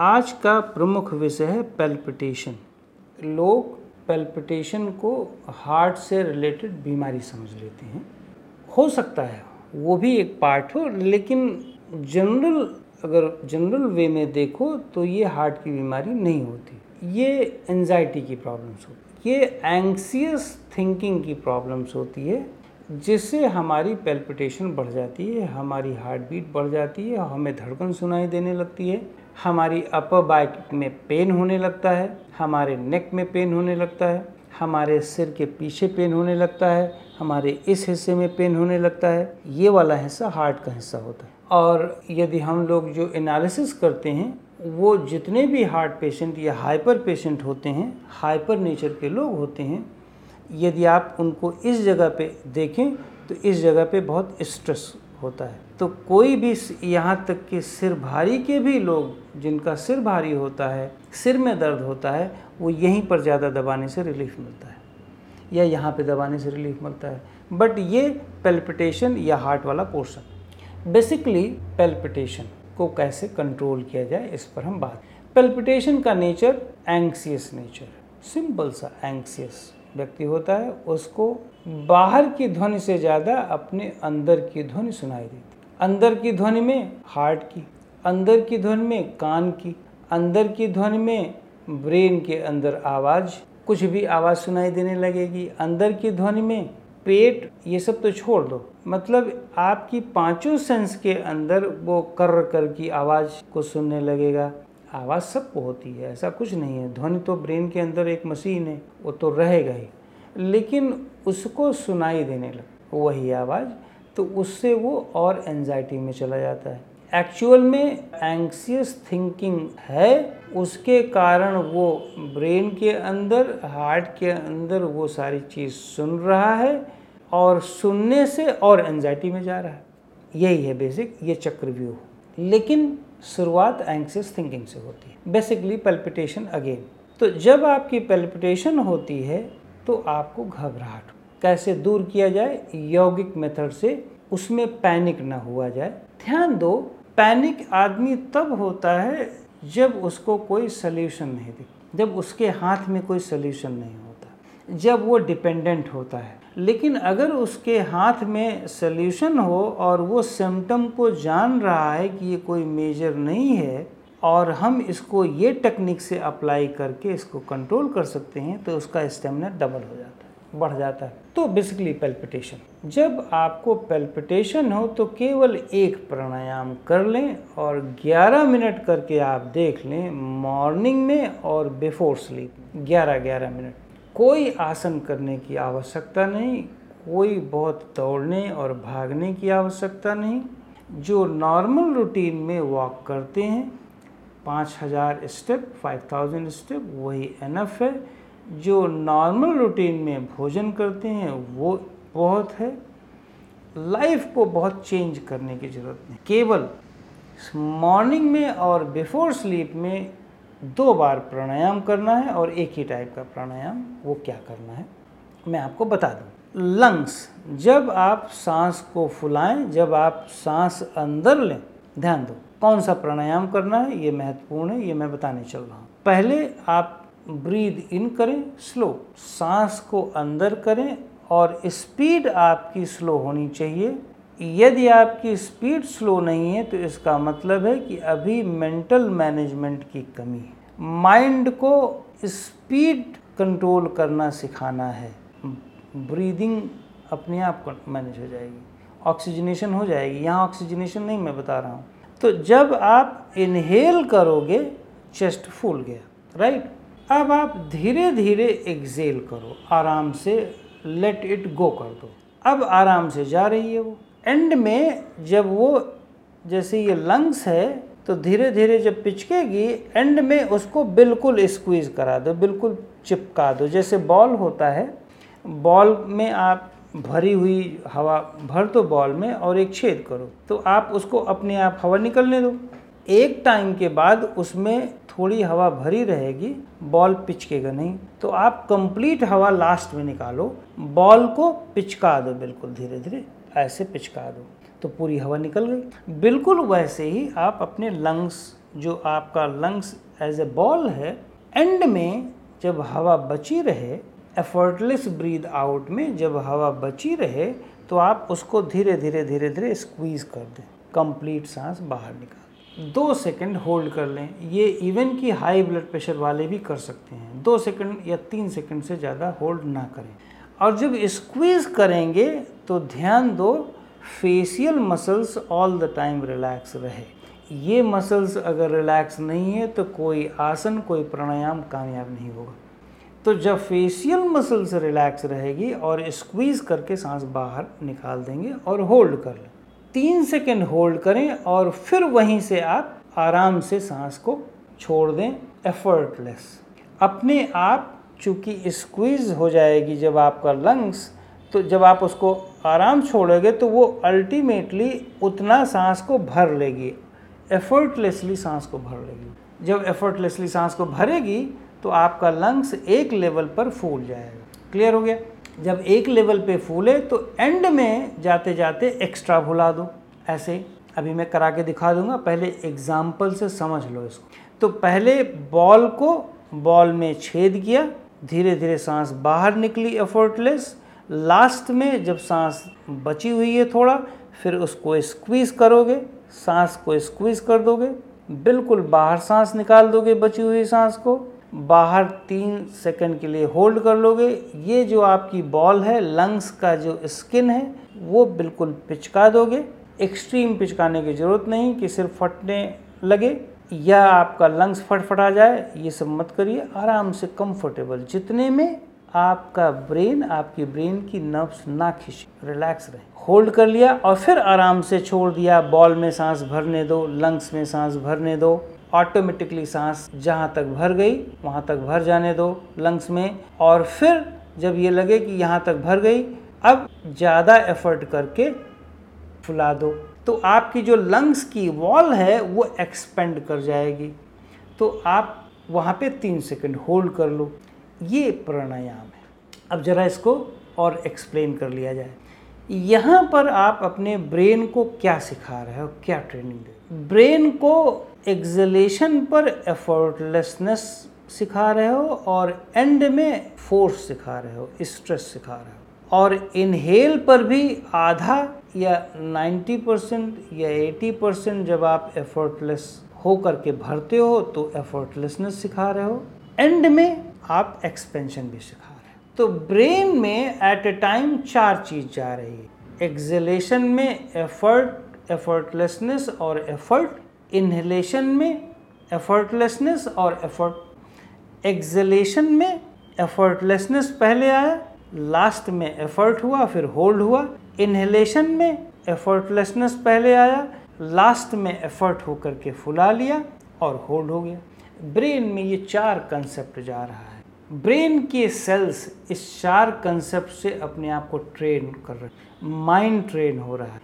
आज का प्रमुख विषय है पेल्पिटेशन लोग पेल्पिटेशन को हार्ट से रिलेटेड बीमारी समझ लेते हैं। हो सकता है वो भी एक पार्ट हो, लेकिन जनरल अगर जनरल वे में देखो तो ये हार्ट की बीमारी नहीं होती। ये एनजाइटी की प्रॉब्लम्स होती ये एंक्सियस थिंकिंग की प्रॉब्लम्स होती है, जिससे हमारी पेल्पिटेशन बढ़ जाती है, हमारी हार्ट बीट बढ़ जाती है, हमें धड़कन सुनाई देने लगती है। हमारी अपर बैक में पेन होने लगता है, हमारे नेक में पेन होने लगता है, हमारे सिर के पीछे पेन होने लगता है, हमारे इस हिस्से में पेन होने लगता है। ये वाला हिस्सा हार्ट का हिस्सा होता है। और यदि हम लोग जो एनालिसिस करते हैं, वो जितने भी हार्ट पेशेंट या हाइपर पेशेंट होते हैं हाइपर नेचर के लोग होते हैं, यदि आप उनको इस जगह पे देखें तो इस जगह पे बहुत स्ट्रेस होता है। तो कोई भी यहाँ तक कि सिर भारी के भी लोग, जिनका सिर भारी होता है, सिर में दर्द होता है, वो यहीं पर ज़्यादा दबाने से रिलीफ मिलता है। या यहाँ पे दबाने से रिलीफ मिलता है। बट ये पेल्पिटेशन या हार्ट वाला पोर्शन बेसिकली पेल्पिटेशन को कैसे कंट्रोल किया जाए, इस पर हम बात पेल्पिटेशन का नेचर एंक्सियस नेचर सिंपल सा एंक्सियस व्यक्ति होता है, उसको बाहर की ध्वनि से ज़्यादा अपने अंदर की ध्वनि सुनाई देती अंदर की ध्वनि में हार्ट की, अंदर की ध्वनि में कान की, अंदर की ध्वनि में ब्रेन के अंदर आवाज़, कुछ भी आवाज़ सुनाई देने लगेगी। अंदर की ध्वनि में पेट, ये सब तो छोड़ दो। मतलब आपकी पाँचों सेंस के अंदर वो कर कर की आवाज़ को सुनने लगेगा। आवाज़ सबको होती है, ऐसा कुछ नहीं है। ध्वनि तो ब्रेन के अंदर एक मशीन है, वो तो रहेगा ही। लेकिन उसको सुनाई देने लग, वही आवाज़ तो उससे वो और एनजाइटी में चला जाता है। एक्चुअल में एंक्सियस थिंकिंग है, उसके कारण वो ब्रेन के अंदर हार्ट के अंदर वो सारी चीज़ सुन रहा है और सुनने से और एनजाइटी में जा रहा है। यही है बेसिक ये चक्रव्यूह। लेकिन शुरुआत एंक्सियस थिंकिंग से होती है। बेसिकली पेल्पिटेशन अगेन तो जब आपकी पेल्पिटेशन होती है तो आपको घबराहट। कैसे दूर किया जाए? यौगिक मेथड से। उसमें पैनिक ना हुआ जाए। ध्यान दो पैनिक आदमी तब होता है जब उसको कोई सल्यूशन नहीं दिख जब उसके हाथ में कोई सल्यूशन नहीं होता जब वो डिपेंडेंट होता है। लेकिन अगर उसके हाथ में सल्यूशन हो और वो सिम्टम को जान रहा है कि ये कोई मेजर नहीं है और हम इसको ये टेक्निक से अप्लाई करके इसको कंट्रोल कर सकते हैं तो उसका स्टेमिना डबल हो जाता है, बढ़ जाता है। तो बेसिकली पेल्पिटेशन जब आपको पेल्पिटेशन हो तो केवल एक प्राणायाम कर लें और 11 मिनट करके आप देख लें मॉर्निंग में और बिफोर स्लीप 11-11 मिनट। कोई आसन करने की आवश्यकता नहीं, कोई बहुत दौड़ने और भागने की आवश्यकता नहीं। जो नॉर्मल रूटीन में वॉक करते हैं, पाँच हज़ार स्टेप फाइव थाउज़ेंड स्टेप वही एनफ है। जो नॉर्मल रूटीन में भोजन करते हैं, वो बहुत है। लाइफ को बहुत चेंज करने की ज़रूरत नहीं। केवल मॉर्निंग में और बिफोर स्लीप में दो बार प्राणायाम करना है और एक ही टाइप का प्राणायाम, वो क्या करना है, मैं आपको बता दूँ। लंग्स, जब आप सांस को फुलाएँ, जब आप सांस अंदर लें, ध्यान दो, कौन सा प्राणायाम करना है, ये महत्वपूर्ण है, ये मैं बताने चल रहा हूँ। पहले आप ब्रीद इन करें स्लो सांस को अंदर करें और स्पीड आपकी स्लो होनी चाहिए। यदि आपकी स्पीड स्लो नहीं है तो इसका मतलब है कि अभी मेंटल मैनेजमेंट की कमी है। माइंड को स्पीड कंट्रोल करना सिखाना है। ब्रीदिंग अपने आप मैनेज हो जाएगी। ऑक्सीजनेशन हो जाएगी। यहाँ ऑक्सीजनेशन नहीं मैं बता रहा हूँ। तो जब आप इनहेल करोगे चेस्ट फूल गया राइट अब आप धीरे धीरे एक्सेल करो। आराम से लेट इट गो कर दो। अब आराम से जा रही है वो। एंड में जब वो जैसे ये लंग्स है तो धीरे धीरे जब पिचकेगी एंड में उसको बिल्कुल स्क्वीज करा दो, बिल्कुल चिपका दो। जैसे बॉल होता है बॉल में आप भरी हुई हवा भर दो बॉल में और एक छेद करो तो आप उसको अपने आप हवा निकलने दो। एक टाइम के बाद उसमें थोड़ी हवा भरी रहेगी बॉल पिचकेगा नहीं। तो आप कंप्लीट हवा लास्ट में निकालो बॉल को पिचका दो बिल्कुल धीरे धीरे ऐसे पिचका दो। तो पूरी हवा निकल गई। बिल्कुल वैसे ही आप अपने लंग्स जो आपका लंग्स एज ए बॉल है एंड में जब हवा बची रहे एफर्टलेस ब्रीद आउट में जब हवा बची रहे तो आप उसको धीरे धीरे धीरे धीरे स्क्वीज कर दें। कंप्लीट सांस बाहर निकाल दो। सेकंड होल्ड कर लें। ये इवन की हाई ब्लड प्रेशर वाले भी कर सकते हैं। दो सेकंड या तीन सेकंड से ज़्यादा होल्ड ना करें। और जब स्क्वीज करेंगे तो ध्यान दो facial muscles all the time relax रहे। ये मसल्स अगर रिलैक्स नहीं है तो कोई आसन, कोई प्राणायाम कामयाब नहीं होगा। तो जब फेशियल मसल्स रिलैक्स रहेगी और स्क्वीज करके सांस बाहर निकाल देंगे और होल्ड कर लें। तीन सेकेंड होल्ड करें और फिर वहीं से आप आराम से सांस को छोड़ दें एफर्टलेस अपने आप चूँकि स्क्वीज हो जाएगी जब आपका लंग्स तो जब आप उसको आराम छोड़ोगे तो वो अल्टीमेटली उतना सांस को भर लेगी एफर्टलेसली सांस को भर लेगी। जब एफर्टलेसली सांस को भरेगी तो आपका लंग्स एक लेवल पर फूल जाएगा। क्लियर हो गया? जब एक लेवल पे फूले तो एंड में जाते जाते एक्स्ट्रा भुला दो। ऐसे अभी मैं करा के दिखा दूँगा, पहले एग्ज़ाम्पल से समझ लो इसको। तो पहले बॉल को बॉल में छेद किया धीरे धीरे सांस बाहर निकली एफर्टलेस लास्ट में जब सांस बची हुई है थोड़ा, फिर उसको स्क्वीज करोगे, सांस को स्क्वीज कर दोगे, बिल्कुल बाहर सांस निकाल दोगे बची हुई सांस को। बाहर तीन सेकंड के लिए होल्ड कर लोगे। ये जो आपकी बॉल है लंग्स का जो स्किन है, वो बिल्कुल पिचका दोगे। एक्सट्रीम पिचकाने की ज़रूरत नहीं कि सिर्फ़ फटने लगे। या आपका लंग्स फटफटा जाए, ये सब मत करिए, आराम से कंफर्टेबल जितने में आपका ब्रेन आपकी ब्रेन की नर्व्स ना खींचे रिलैक्स रहे। होल्ड कर लिया और फिर आराम से छोड़ दिया। बॉल में सांस भरने दो लंग्स में सांस भरने दो। ऑटोमेटिकली सांस जहाँ तक भर गई, वहाँ तक भर जाने दो लंग्स में। और फिर जब ये लगे कि यहाँ तक भर गई, अब ज़्यादा एफर्ट करके फुला दो। तो आपकी जो लंग्स की वॉल है, वो एक्सपेंड कर जाएगी। तो आप वहाँ पे तीन सेकंड होल्ड कर लो। ये प्राणायाम है। अब ज़रा इसको और एक्सप्लेन कर लिया जाए। यहाँ पर आप अपने ब्रेन को क्या सिखा रहे हो, क्या ट्रेनिंग दे ब्रेन को एक्जलेशन पर एफर्टलेसनेस सिखा रहे हो और एंड में फोर्स सिखा रहे हो स्ट्रेस सिखा रहे हो। और इनहेल पर भी आधा या 90 परसेंट या 80 परसेंट जब आप एफर्टलेस हो करके भरते हो तो एफर्टलेसनेस सिखा रहे हो। एंड में आप एक्सपेंशन भी सिखा रहे हो। तो ब्रेन में एट ए टाइम चार चीज़ जा रही है। एक्सलेशन में एफर्ट एफर्टलेसनेस और एफर्ट इनहेलेशन में एफर्टलेसनेस और एफर्ट एक्सलेशन में एफर्टलेसनेस पहले आया लास्ट में एफर्ट हुआ, फिर होल्ड हुआ। इनहेलेशन में एफर्टलेसनेस पहले आया लास्ट में एफर्ट होकर के फुला लिया और होल्ड हो गया। ब्रेन में ये चार कंसेप्ट जा रहा है। ब्रेन के सेल्स इस चार कंसेप्ट से अपने आप को ट्रेन कर रहे माइंड ट्रेन हो रहा है।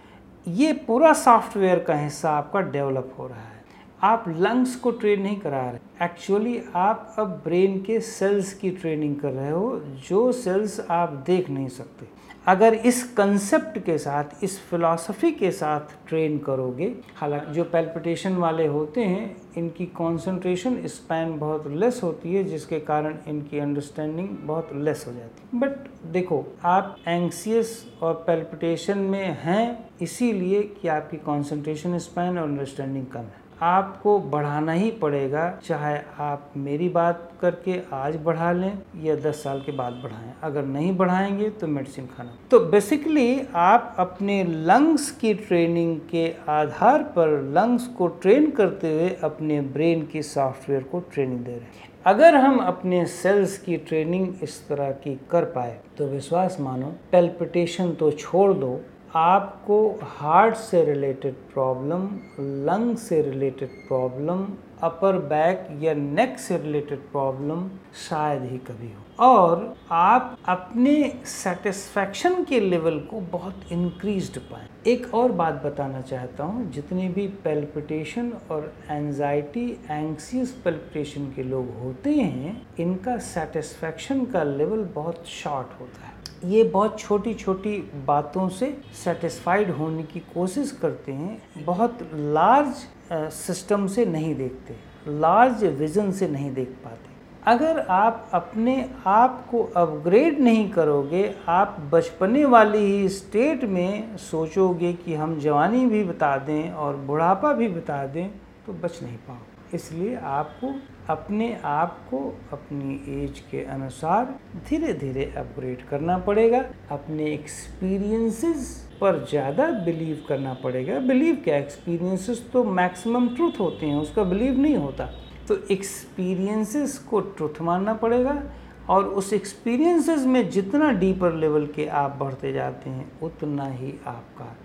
ये पूरा सॉफ्टवेयर का हिस्सा आपका डेवलप हो रहा है। आप लंग्स को ट्रेन नहीं करा रहे। एक्चुअली आप अब ब्रेन के सेल्स की ट्रेनिंग कर रहे हो, जो सेल्स आप देख नहीं सकते। अगर इस कंसेप्ट के साथ, इस फिलॉसफी के साथ ट्रेन करोगे, हालाँकि जो पेल्पिटेशन वाले होते हैं, इनकी कंसंट्रेशन स्पैन बहुत लेस होती है, जिसके कारण इनकी अंडरस्टैंडिंग बहुत लेस हो जाती है। बट देखो, आप एंक्सियस और पेल्पिटेशन में हैं, इसीलिए कि आपकी कंसंट्रेशन स्पैन और अंडरस्टैंडिंग कम है। आपको बढ़ाना ही पड़ेगा, चाहे आप मेरी बात करके आज बढ़ा लें या 10 साल के बाद बढ़ाएँ। अगर नहीं बढ़ाएँगे तो मेडिसिन खाना। तो बेसिकली आप अपने लंग्स की ट्रेनिंग के आधार पर लंग्स को ट्रेन करते हुए अपने ब्रेन की सॉफ्टवेयर को ट्रेनिंग दे रहे हैं। अगर हम अपने सेल्स की ट्रेनिंग इस तरह की कर पाए तो विश्वास मानो पेल्पिटेशन तो छोड़ दो आपको हार्ट से रिलेटेड प्रॉब्लम, लंग से रिलेटेड प्रॉब्लम, अपर बैक या नेक से रिलेटेड प्रॉब्लम शायद ही कभी हो। और आप अपने सेटिस्फैक्शन के लेवल को बहुत इंक्रीज्ड पाएँ। एक और बात बताना चाहता हूँ, जितने भी पेल्पिटेशन और एंजाइटी एंक्सियस पेल्पिटेशन के लोग होते हैं, इनका सेटिस्फैक्शन का लेवल बहुत शॉर्ट होता है। ये बहुत छोटी छोटी बातों से सेटिस्फाइड होने की कोशिश करते हैं, बहुत लार्ज सिस्टम से नहीं देखते लार्ज विजन से नहीं देख पाते। अगर आप अपने आप को अपग्रेड नहीं करोगे, आप बचपने वाली ही स्टेट में सोचोगे कि हम जवानी भी बता दें और बुढ़ापा भी बता दें तो बच नहीं पाओ इसलिए आपको अपने आप को अपनी एज के अनुसार धीरे धीरे अपग्रेड करना पड़ेगा। अपने एक्सपीरियंसेस पर ज़्यादा बिलीव करना पड़ेगा। बिलीव क्या? एक्सपीरियंसेस तो मैक्सिमम ट्रूथ होते हैं, उसका बिलीव नहीं होता। तो एक्सपीरियंसेस को ट्रुथ मानना पड़ेगा और उस एक्सपीरियंसेस में जितना डीपर लेवल के आप बढ़ते जाते हैं, उतना ही आपका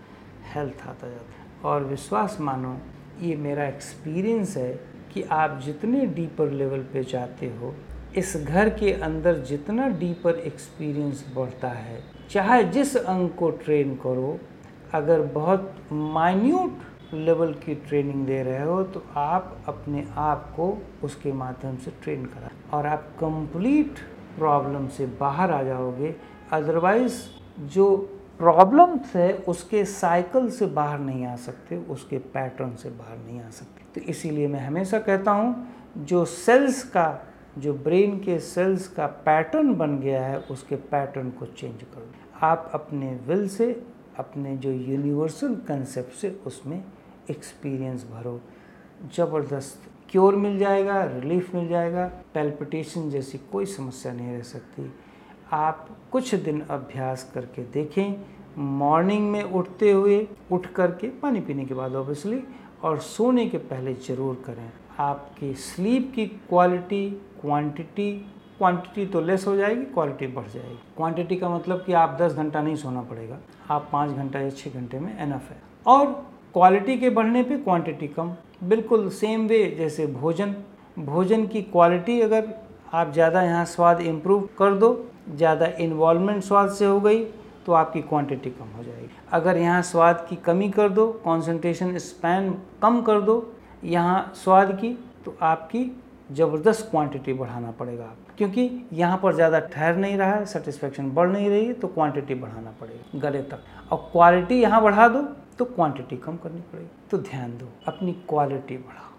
हेल्थ आता जाता है। और विश्वास मानो, ये मेरा एक्सपीरियंस है कि आप जितने डीपर लेवल पे जाते हो, इस घर के अंदर जितना डीपर एक्सपीरियंस बढ़ता है, चाहे जिस अंग को ट्रेन करो, अगर बहुत माइन्यूट लेवल की ट्रेनिंग दे रहे हो तो आप अपने आप को उसके माध्यम से ट्रेन करा। और आप कंप्लीट प्रॉब्लम से बाहर आ जाओगे। अदरवाइज़ जो प्रॉब्लम्स से उसके साइकिल से बाहर नहीं आ सकते, उसके पैटर्न से बाहर नहीं आ सकते। तो इसीलिए मैं हमेशा कहता हूँ, जो सेल्स का, जो ब्रेन के सेल्स का पैटर्न बन गया है, उसके पैटर्न को चेंज करो। आप अपने विल से, अपने जो यूनिवर्सल कंसेप्ट से उसमें एक्सपीरियंस भरो। ज़बरदस्त क्योर मिल जाएगा, रिलीफ मिल जाएगा। पेल्पिटेशन जैसी कोई समस्या नहीं रह सकती। आप कुछ दिन अभ्यास करके देखें। मॉर्निंग में उठते हुए उठ करके पानी पीने के बाद ऑब्वियसली और सोने के पहले ज़रूर करें। आपकी स्लीप की क्वालिटी क्वांटिटी क्वांटिटी तो लेस हो जाएगी क्वालिटी बढ़ जाएगी। क्वांटिटी का मतलब कि आप 10 घंटा नहीं सोना पड़ेगा। आप पाँच घंटा या छः घंटे में एनफ है। और क्वालिटी के बढ़ने पे क्वांटिटी कम। बिल्कुल सेम वे जैसे भोजन। भोजन की क्वालिटी अगर आप ज़्यादा यहाँ स्वाद इम्प्रूव कर दो ज़्यादा इन्वॉल्वमेंट स्वाद से हो गई तो आपकी क्वांटिटी कम हो जाएगी। अगर यहाँ स्वाद की कमी कर दो कॉन्सेंट्रेशन स्पैन कम कर दो यहाँ स्वाद की तो आपकी ज़बरदस्त क्वांटिटी बढ़ाना पड़ेगा। क्योंकि यहाँ पर ज़्यादा ठहर नहीं रहा है सेटिस्फेक्शन बढ़ नहीं रही है तो क्वांटिटी बढ़ाना पड़ेगा गले तक। और क्वालिटी यहाँ बढ़ा दो तो क्वांटिटी कम करनी पड़ेगी। तो ध्यान दो, अपनी क्वालिटी बढ़ाओ।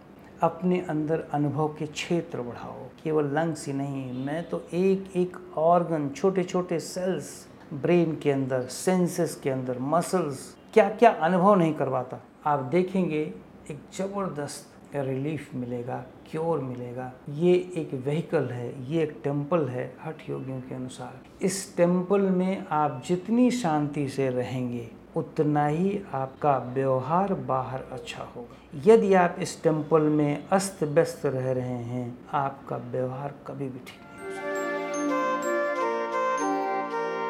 अपने अंदर अनुभव के क्षेत्र बढ़ाओ। केवल लंग्स ही नहीं, मैं तो एक एक ऑर्गन छोटे छोटे सेल्स ब्रेन के अंदर सेंसेस के अंदर मसल्स क्या क्या अनुभव नहीं करवाता। आप देखेंगे, एक ज़बरदस्त रिलीफ मिलेगा क्योर मिलेगा। ये एक व्हीकल है, ये एक टेंपल है, हठ योगियों के अनुसार। इस टेंपल में आप जितनी शांति से रहेंगे उतना ही आपका व्यवहार बाहर अच्छा होगा। यदि आप इस टेंपल में अस्त व्यस्त रह रहे हैं, आपका व्यवहार कभी भी ठीक